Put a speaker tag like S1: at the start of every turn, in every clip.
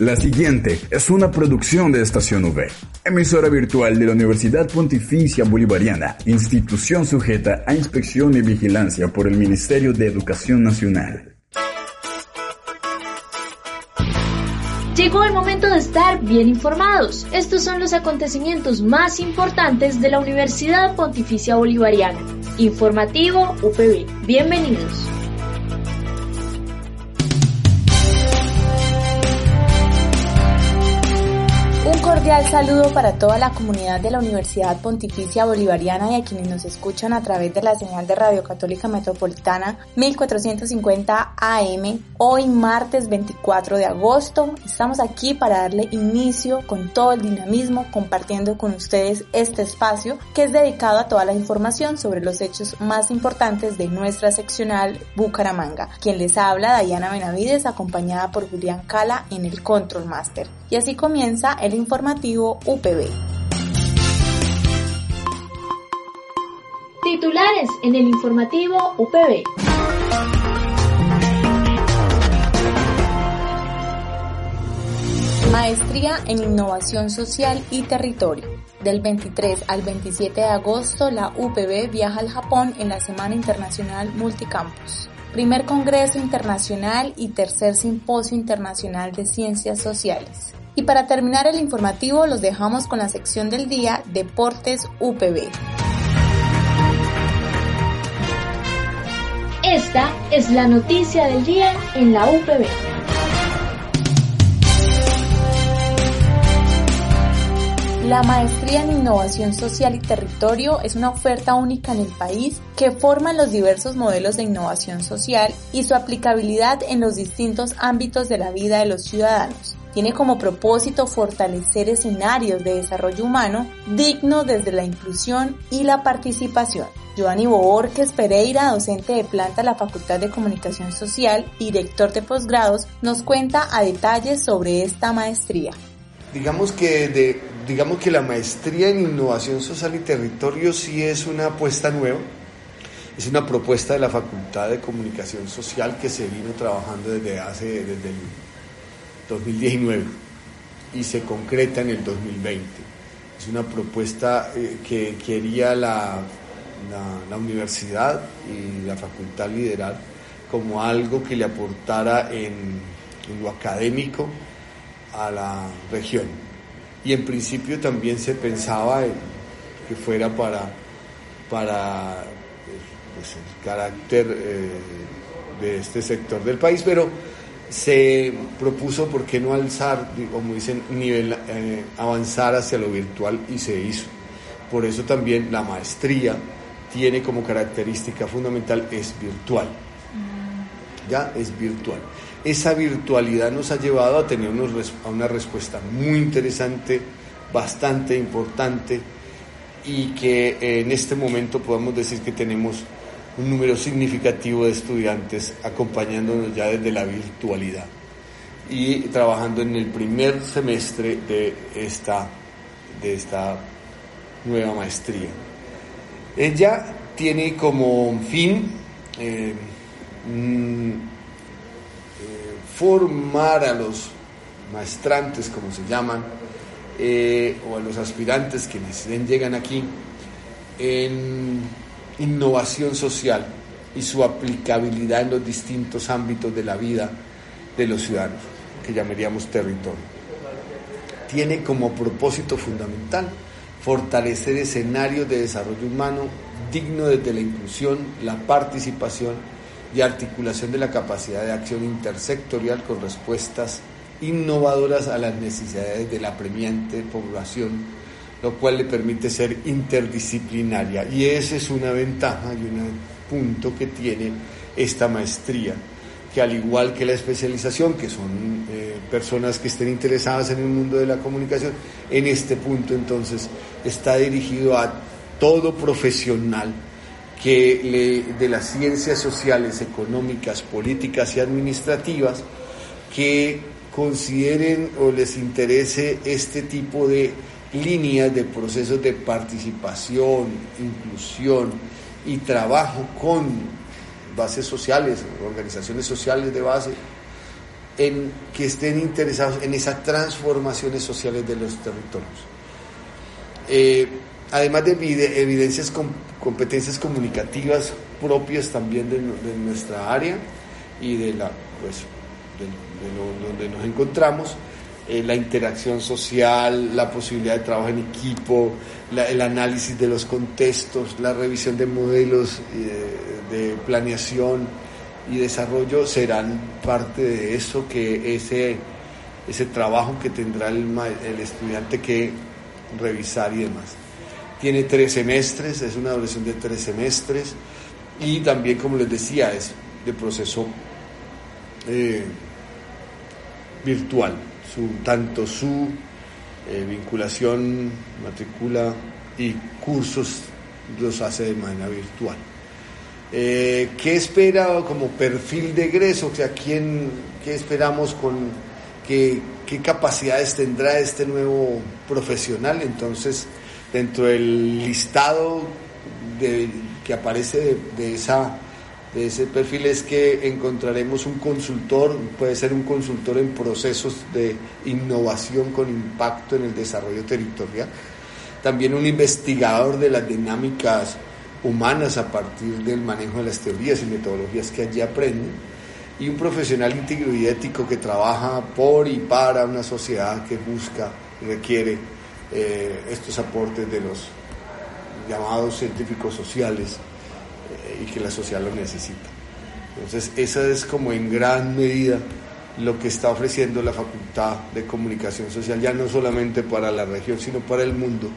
S1: La siguiente es una producción de Estación V, emisora virtual de la Universidad Pontificia Bolivariana, institución sujeta a inspección y vigilancia por el Ministerio de Educación Nacional.
S2: Llegó el momento de estar bien informados. Estos son los acontecimientos más importantes de la Universidad Pontificia Bolivariana. Informativo UPB. Bienvenidos.
S3: Cordial saludo para toda la comunidad de la Universidad Pontificia Bolivariana y a quienes nos escuchan a través de la señal de Radio Católica Metropolitana 1450 AM. Hoy martes 24 de agosto estamos aquí para darle inicio con todo el dinamismo compartiendo con ustedes este espacio que es dedicado a toda la información sobre los hechos más importantes de nuestra seccional Bucaramanga. Quien les habla, Diana Benavides, acompañada por Julián Cala en el Control Master. Y así comienza el informativo UPB.
S2: Titulares en el informativo UPB.
S3: Maestría en Innovación Social y Territorio. Del 23 al 27 de agosto, la UPB viaja al Japón en la Semana Internacional Multicampus. Primer Congreso Internacional y tercer Simposio Internacional de Ciencias Sociales. Y para terminar el informativo los dejamos con la sección del día Deportes UPB.
S2: Esta es la noticia del día en la UPB.
S3: La maestría en innovación social y territorio es una oferta única en el país que forma los diversos modelos de innovación social y su aplicabilidad en los distintos ámbitos de la vida de los ciudadanos tiene como propósito fortalecer escenarios de desarrollo humano digno desde la inclusión y la participación. Giovanni Borges Pereira, docente de planta de la Facultad de Comunicación Social y director de posgrados, nos cuenta a detalles sobre esta maestría.
S4: Digamos que, de, digamos que la maestría en innovación social y territorio sí es una apuesta nueva, es una propuesta de la Facultad de Comunicación Social que se vino trabajando desde hace, desde el 2019 y se concreta en el 2020. Es una propuesta eh, que quería la, la, universidad y la facultad liderar como algo que le aportara en, lo académico a la región. Y en principio también se pensaba que fuera para, para pues, el carácter eh, de este sector del país, pero se propuso, ¿por qué no alzar, como dicen, nivel, eh, avanzar hacia lo virtual y se hizo? Por eso también la maestría tiene como característica fundamental es virtual. Mm. Ya es virtual. Esa virtualidad nos ha llevado a tener a una respuesta muy interesante, bastante importante y que en este momento podemos decir que tenemos un número significativo de estudiantes acompañándonos ya desde la virtualidad y trabajando en el primer semestre de esta, de esta nueva maestría. Ella tiene como fin eh, mm, eh, formar a los maestrantes, como se llaman, eh, o a los aspirantes que llegan aquí, en innovación social y su aplicabilidad en los distintos ámbitos de la vida de los ciudadanos, que llamaríamos territorio. Tiene como propósito fundamental fortalecer escenarios de desarrollo humano digno desde la inclusión, la participación y articulación de la capacidad de acción intersectorial con respuestas innovadoras a las necesidades de la premiante población lo cual le permite ser interdisciplinaria. Y esa es una ventaja y un punto que tiene esta maestría, que al igual que la especialización, que son eh, personas que estén interesadas en el mundo de la comunicación, en este punto entonces está dirigido a todo profesional que le, de las ciencias sociales, económicas, políticas y administrativas que consideren o les interese este tipo de líneas de procesos de participación, inclusión y trabajo con bases sociales, organizaciones sociales de base, en que estén interesados en esas transformaciones sociales de los territorios. Eh, además de evidencias, con competencias comunicativas propias también de, nuestra área y de la, pues, de, donde nos encontramos, eh, la interacción social, la posibilidad de trabajo en equipo, el análisis de los contextos, la revisión de modelos eh, de planeación y desarrollo serán parte de eso que ese, ese trabajo que tendrá el, el estudiante que revisar y demás. Tiene tres semestres, es una duración de tres semestres y también, como les decía, es de proceso eh, virtual su, tanto su eh, vinculación, matrícula y cursos los hace de manera virtual. Eh, ¿Qué espera como perfil de egreso? O sea, ¿quién, ¿qué esperamos con qué, qué capacidades tendrá este nuevo profesional? Entonces, dentro del listado de, que aparece de esa de ese perfil es que encontraremos un consultor, puede ser un consultor en procesos de innovación con impacto en el desarrollo territorial, también un investigador de las dinámicas humanas a partir del manejo de las teorías y metodologías que allí aprenden, y un profesional íntegro y ético que trabaja por y para una sociedad que busca y requiere eh, estos aportes de los llamados científicos sociales y que la sociedad lo necesita. Entonces, esa es como en gran medida lo que está ofreciendo la Facultad de Comunicación Social, ya no solamente para la región, sino para el mundo,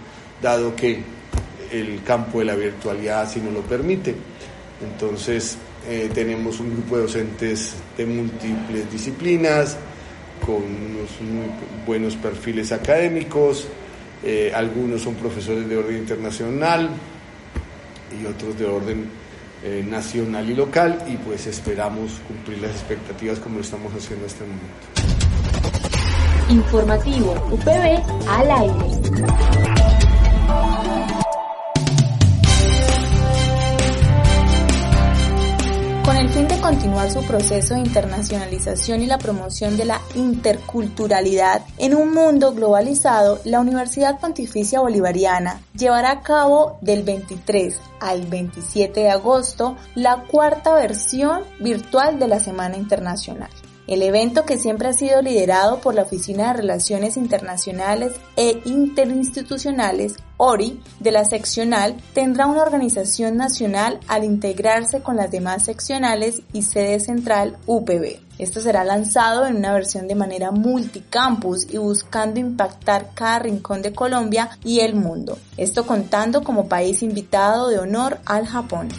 S4: dado que el campo de la virtualidad así nos lo permite. Entonces, eh, tenemos un grupo de docentes de múltiples disciplinas, con unos muy buenos perfiles académicos, eh, algunos son profesores de orden internacional y otros de orden eh, nacional y local y pues esperamos cumplir las expectativas como lo estamos haciendo en este momento.
S2: Informativo al aire.
S3: Continuar su proceso de internacionalización y la promoción de la interculturalidad en un mundo globalizado, la Universidad Pontificia Bolivariana llevará a cabo del 23 al 27 de agosto la cuarta versión virtual de la Semana Internacional. El evento que siempre ha sido liderado por la Oficina de Relaciones Internacionales e Interinstitucionales, ORI, de la seccional, tendrá una organización nacional al integrarse con las demás seccionales y sede central UPB. Esto será lanzado en una versión de manera multicampus y buscando impactar cada rincón de Colombia y el mundo. Esto contando como país invitado de honor al Japón.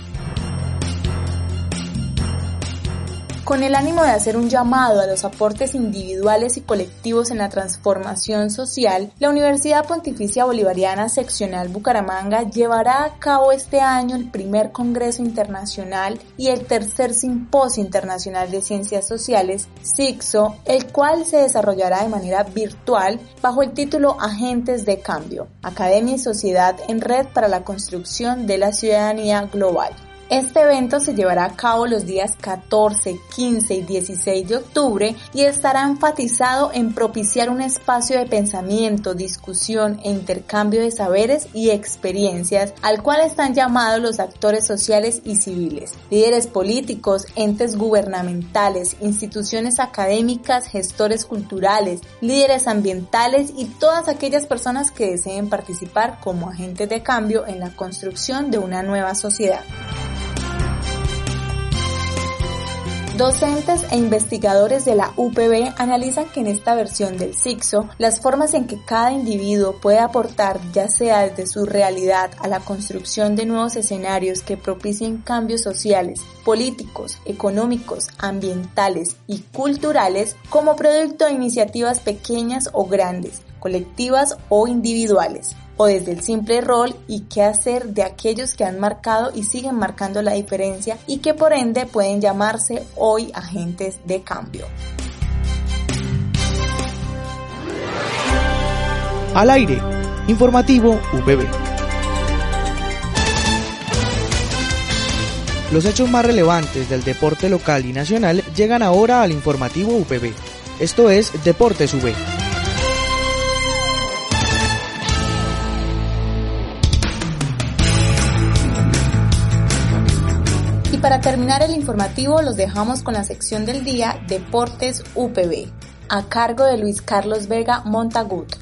S3: Con el ánimo de hacer un llamado a los aportes individuales y colectivos en la transformación social, la Universidad Pontificia Bolivariana Seccional Bucaramanga llevará a cabo este año el primer Congreso Internacional y el tercer Simposio Internacional de Ciencias Sociales, SIXO, el cual se desarrollará de manera virtual bajo el título Agentes de Cambio, Academia y Sociedad en Red para la Construcción de la Ciudadanía Global. Este evento se llevará a cabo los días 14, 15 y 16 de octubre y estará enfatizado en propiciar un espacio de pensamiento, discusión e intercambio de saberes y experiencias al cual están llamados los actores sociales y civiles, líderes políticos, entes gubernamentales, instituciones académicas, gestores culturales, líderes ambientales y todas aquellas personas que deseen participar como agentes de cambio en la construcción de una nueva sociedad. Docentes e investigadores de la UPB analizan que en esta versión del SIXO, las formas en que cada individuo puede aportar, ya sea desde su realidad a la construcción de nuevos escenarios que propicien cambios sociales, políticos, económicos, ambientales y culturales, como producto de iniciativas pequeñas o grandes, colectivas o individuales o desde el simple rol y qué hacer de aquellos que han marcado y siguen marcando la diferencia y que por ende pueden llamarse hoy agentes de cambio.
S5: Al aire, informativo UPB. Los hechos más relevantes del deporte local y nacional llegan ahora al informativo UPB Esto es Deportes V.
S3: Para terminar el informativo los dejamos con la sección del día Deportes UPB, a cargo de Luis Carlos Vega Montagut.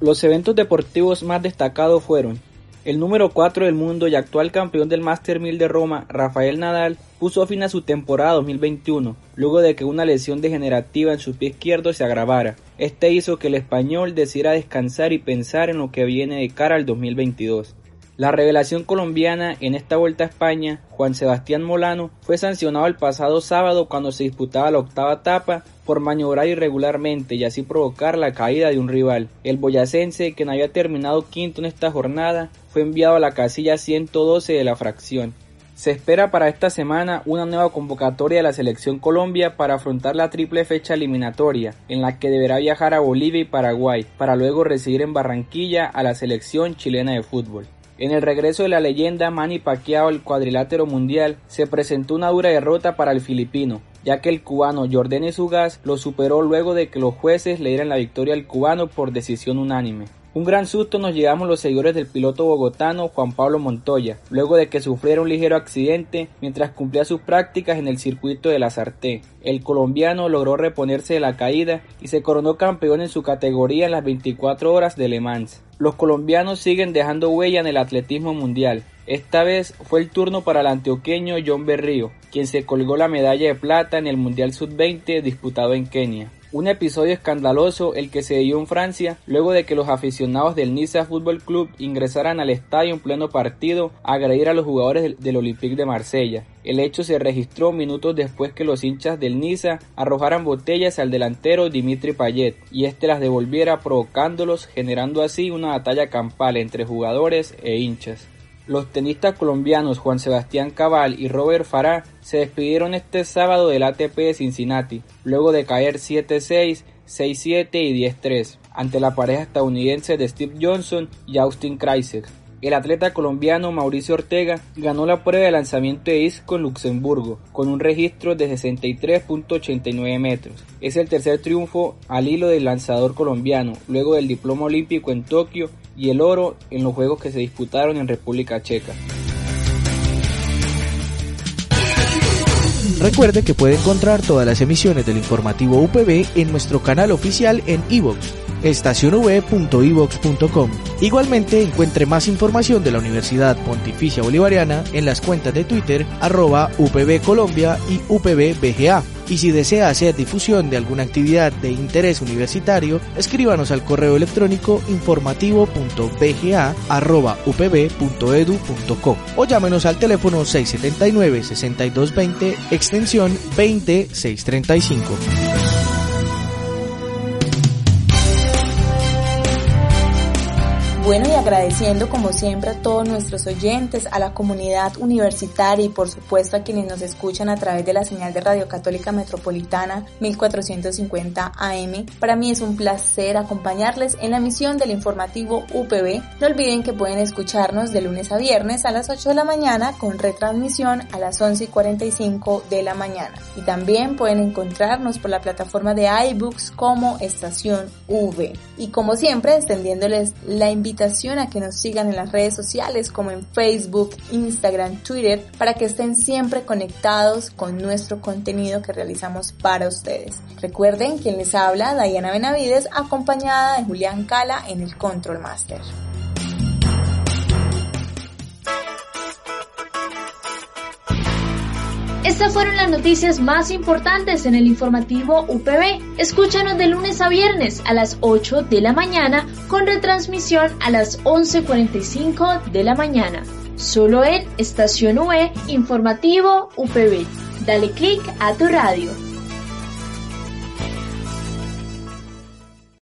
S6: Los eventos deportivos más destacados fueron el número 4 del mundo y actual campeón del Master 1000 de Roma, Rafael Nadal, puso fin a su temporada 2021, luego de que una lesión degenerativa en su pie izquierdo se agravara. Este hizo que el español decidiera descansar y pensar en lo que viene de cara al 2022. La revelación colombiana en esta vuelta a España, Juan Sebastián Molano, fue sancionado el pasado sábado cuando se disputaba la octava etapa por maniobrar irregularmente y así provocar la caída de un rival. El boyacense, que no había terminado quinto en esta jornada, fue enviado a la casilla 112 de la fracción. Se espera para esta semana una nueva convocatoria de la selección Colombia para afrontar la triple fecha eliminatoria, en la que deberá viajar a Bolivia y Paraguay, para luego recibir en Barranquilla a la selección chilena de fútbol. En el regreso de la leyenda Manny Pacquiao al cuadrilátero mundial, se presentó una dura derrota para el filipino, ya que el cubano Jordan Sugas lo superó luego de que los jueces le dieran la victoria al cubano por decisión unánime. Un gran susto nos llevamos los seguidores del piloto bogotano Juan Pablo Montoya, luego de que sufriera un ligero accidente mientras cumplía sus prácticas en el circuito de la Sarté. El colombiano logró reponerse de la caída y se coronó campeón en su categoría en las 24 horas de Le Mans. Los colombianos siguen dejando huella en el atletismo mundial. Esta vez fue el turno para el antioqueño John Berrío, quien se colgó la medalla de plata en el Mundial Sub-20 disputado en Kenia. Un episodio escandaloso el que se dio en Francia luego de que los aficionados del Niza Fútbol Club ingresaran al estadio en pleno partido a agredir a los jugadores del, Olympique de Marsella. El hecho se registró minutos después que los hinchas del Niza arrojaran botellas al delantero Dimitri Payet y este las devolviera provocándolos generando así una batalla campal entre jugadores e hinchas. Los tenistas colombianos Juan Sebastián Cabal y Robert Farah se despidieron este sábado del ATP de Cincinnati, luego de caer 7-6, 6-7 y 10-3 ante la pareja estadounidense de Steve Johnson y Austin Krajicek. El atleta colombiano Mauricio Ortega ganó la prueba de lanzamiento de disco en Luxemburgo con un registro de 63.89 metros. Es el tercer triunfo al hilo del lanzador colombiano, luego del diploma olímpico en Tokio y el oro en los Juegos que se disputaron en República Checa.
S5: Recuerde que puede encontrar todas las emisiones del informativo UPB en nuestro canal oficial en iVoox estacionv.ivox.com. Igualmente encuentre más información de la Universidad Pontificia Bolivariana en las cuentas de Twitter arroba UPB Colombia y UPB Y si desea hacer difusión de alguna actividad de interés universitario, escríbanos al correo electrónico informativo.bga.upb.edu.co o llámenos al teléfono 679-6220 extensión 20635.
S3: Bueno, y agradeciendo como siempre a todos nuestros oyentes, a la comunidad universitaria y por supuesto a quienes nos escuchan a través de la señal de Radio Católica Metropolitana 1450 AM. Para mí es un placer acompañarles en la emisión del informativo UPB. No olviden que pueden escucharnos de lunes a viernes a las 8 de la mañana con retransmisión a las 11 y 45 de la mañana. Y también pueden encontrarnos por la plataforma de iBooks como Estación V. Y como siempre, extendiéndoles la invitación a que nos sigan en las redes sociales como en Facebook, Instagram, Twitter, para que estén siempre conectados con nuestro contenido que realizamos para ustedes. Recuerden quien les habla, Diana Benavides, acompañada de Julián Cala en el Control Master.
S2: Estas fueron las noticias más importantes en el informativo UPB. Escúchanos de lunes a viernes a las 8 de la mañana con retransmisión a las 11.45 de la mañana. Solo en Estación UE Informativo UPB. Dale click a tu radio.